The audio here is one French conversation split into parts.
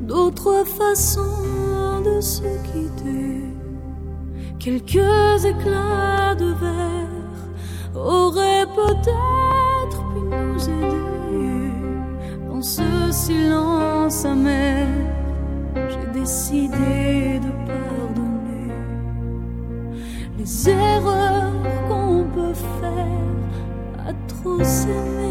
d'autres façons de se quitter. Quelques éclats de verre auraient peut-être pu nous aider. Dans ce silence amer, j'ai décidé de pardonner les erreurs qu'on peut faire à trop s'aimer.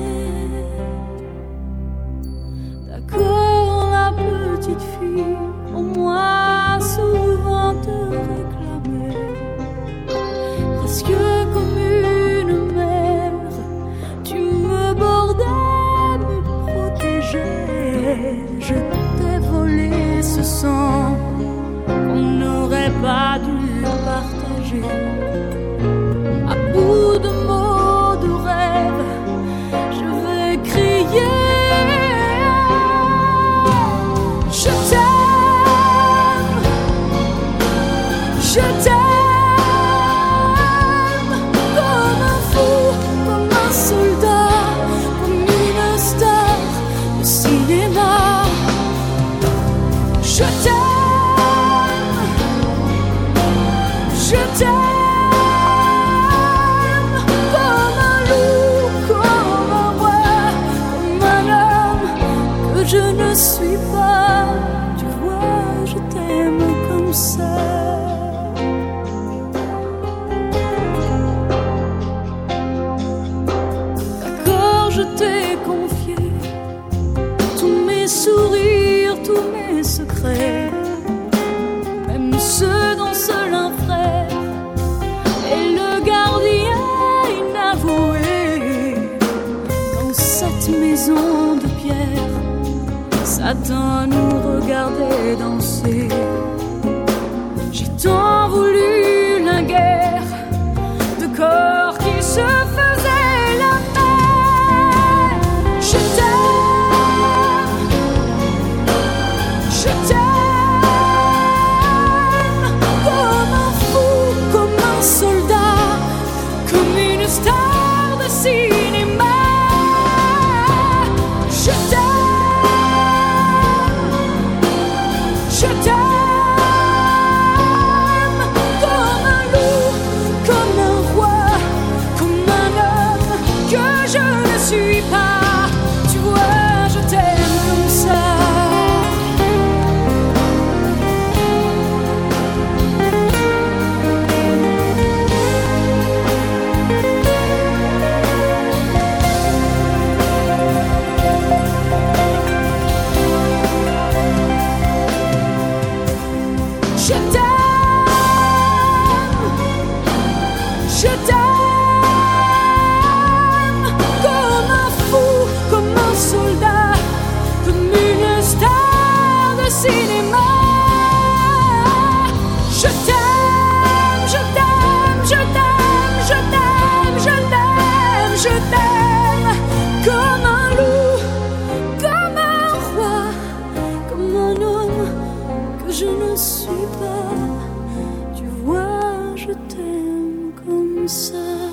je t'ai volé ce sang qu'on n'aurait pas dû partager. enough. Je t'aime. cette maison de pierre, Satan nous regardait danser. suis tu vois, je t'aime comme ça.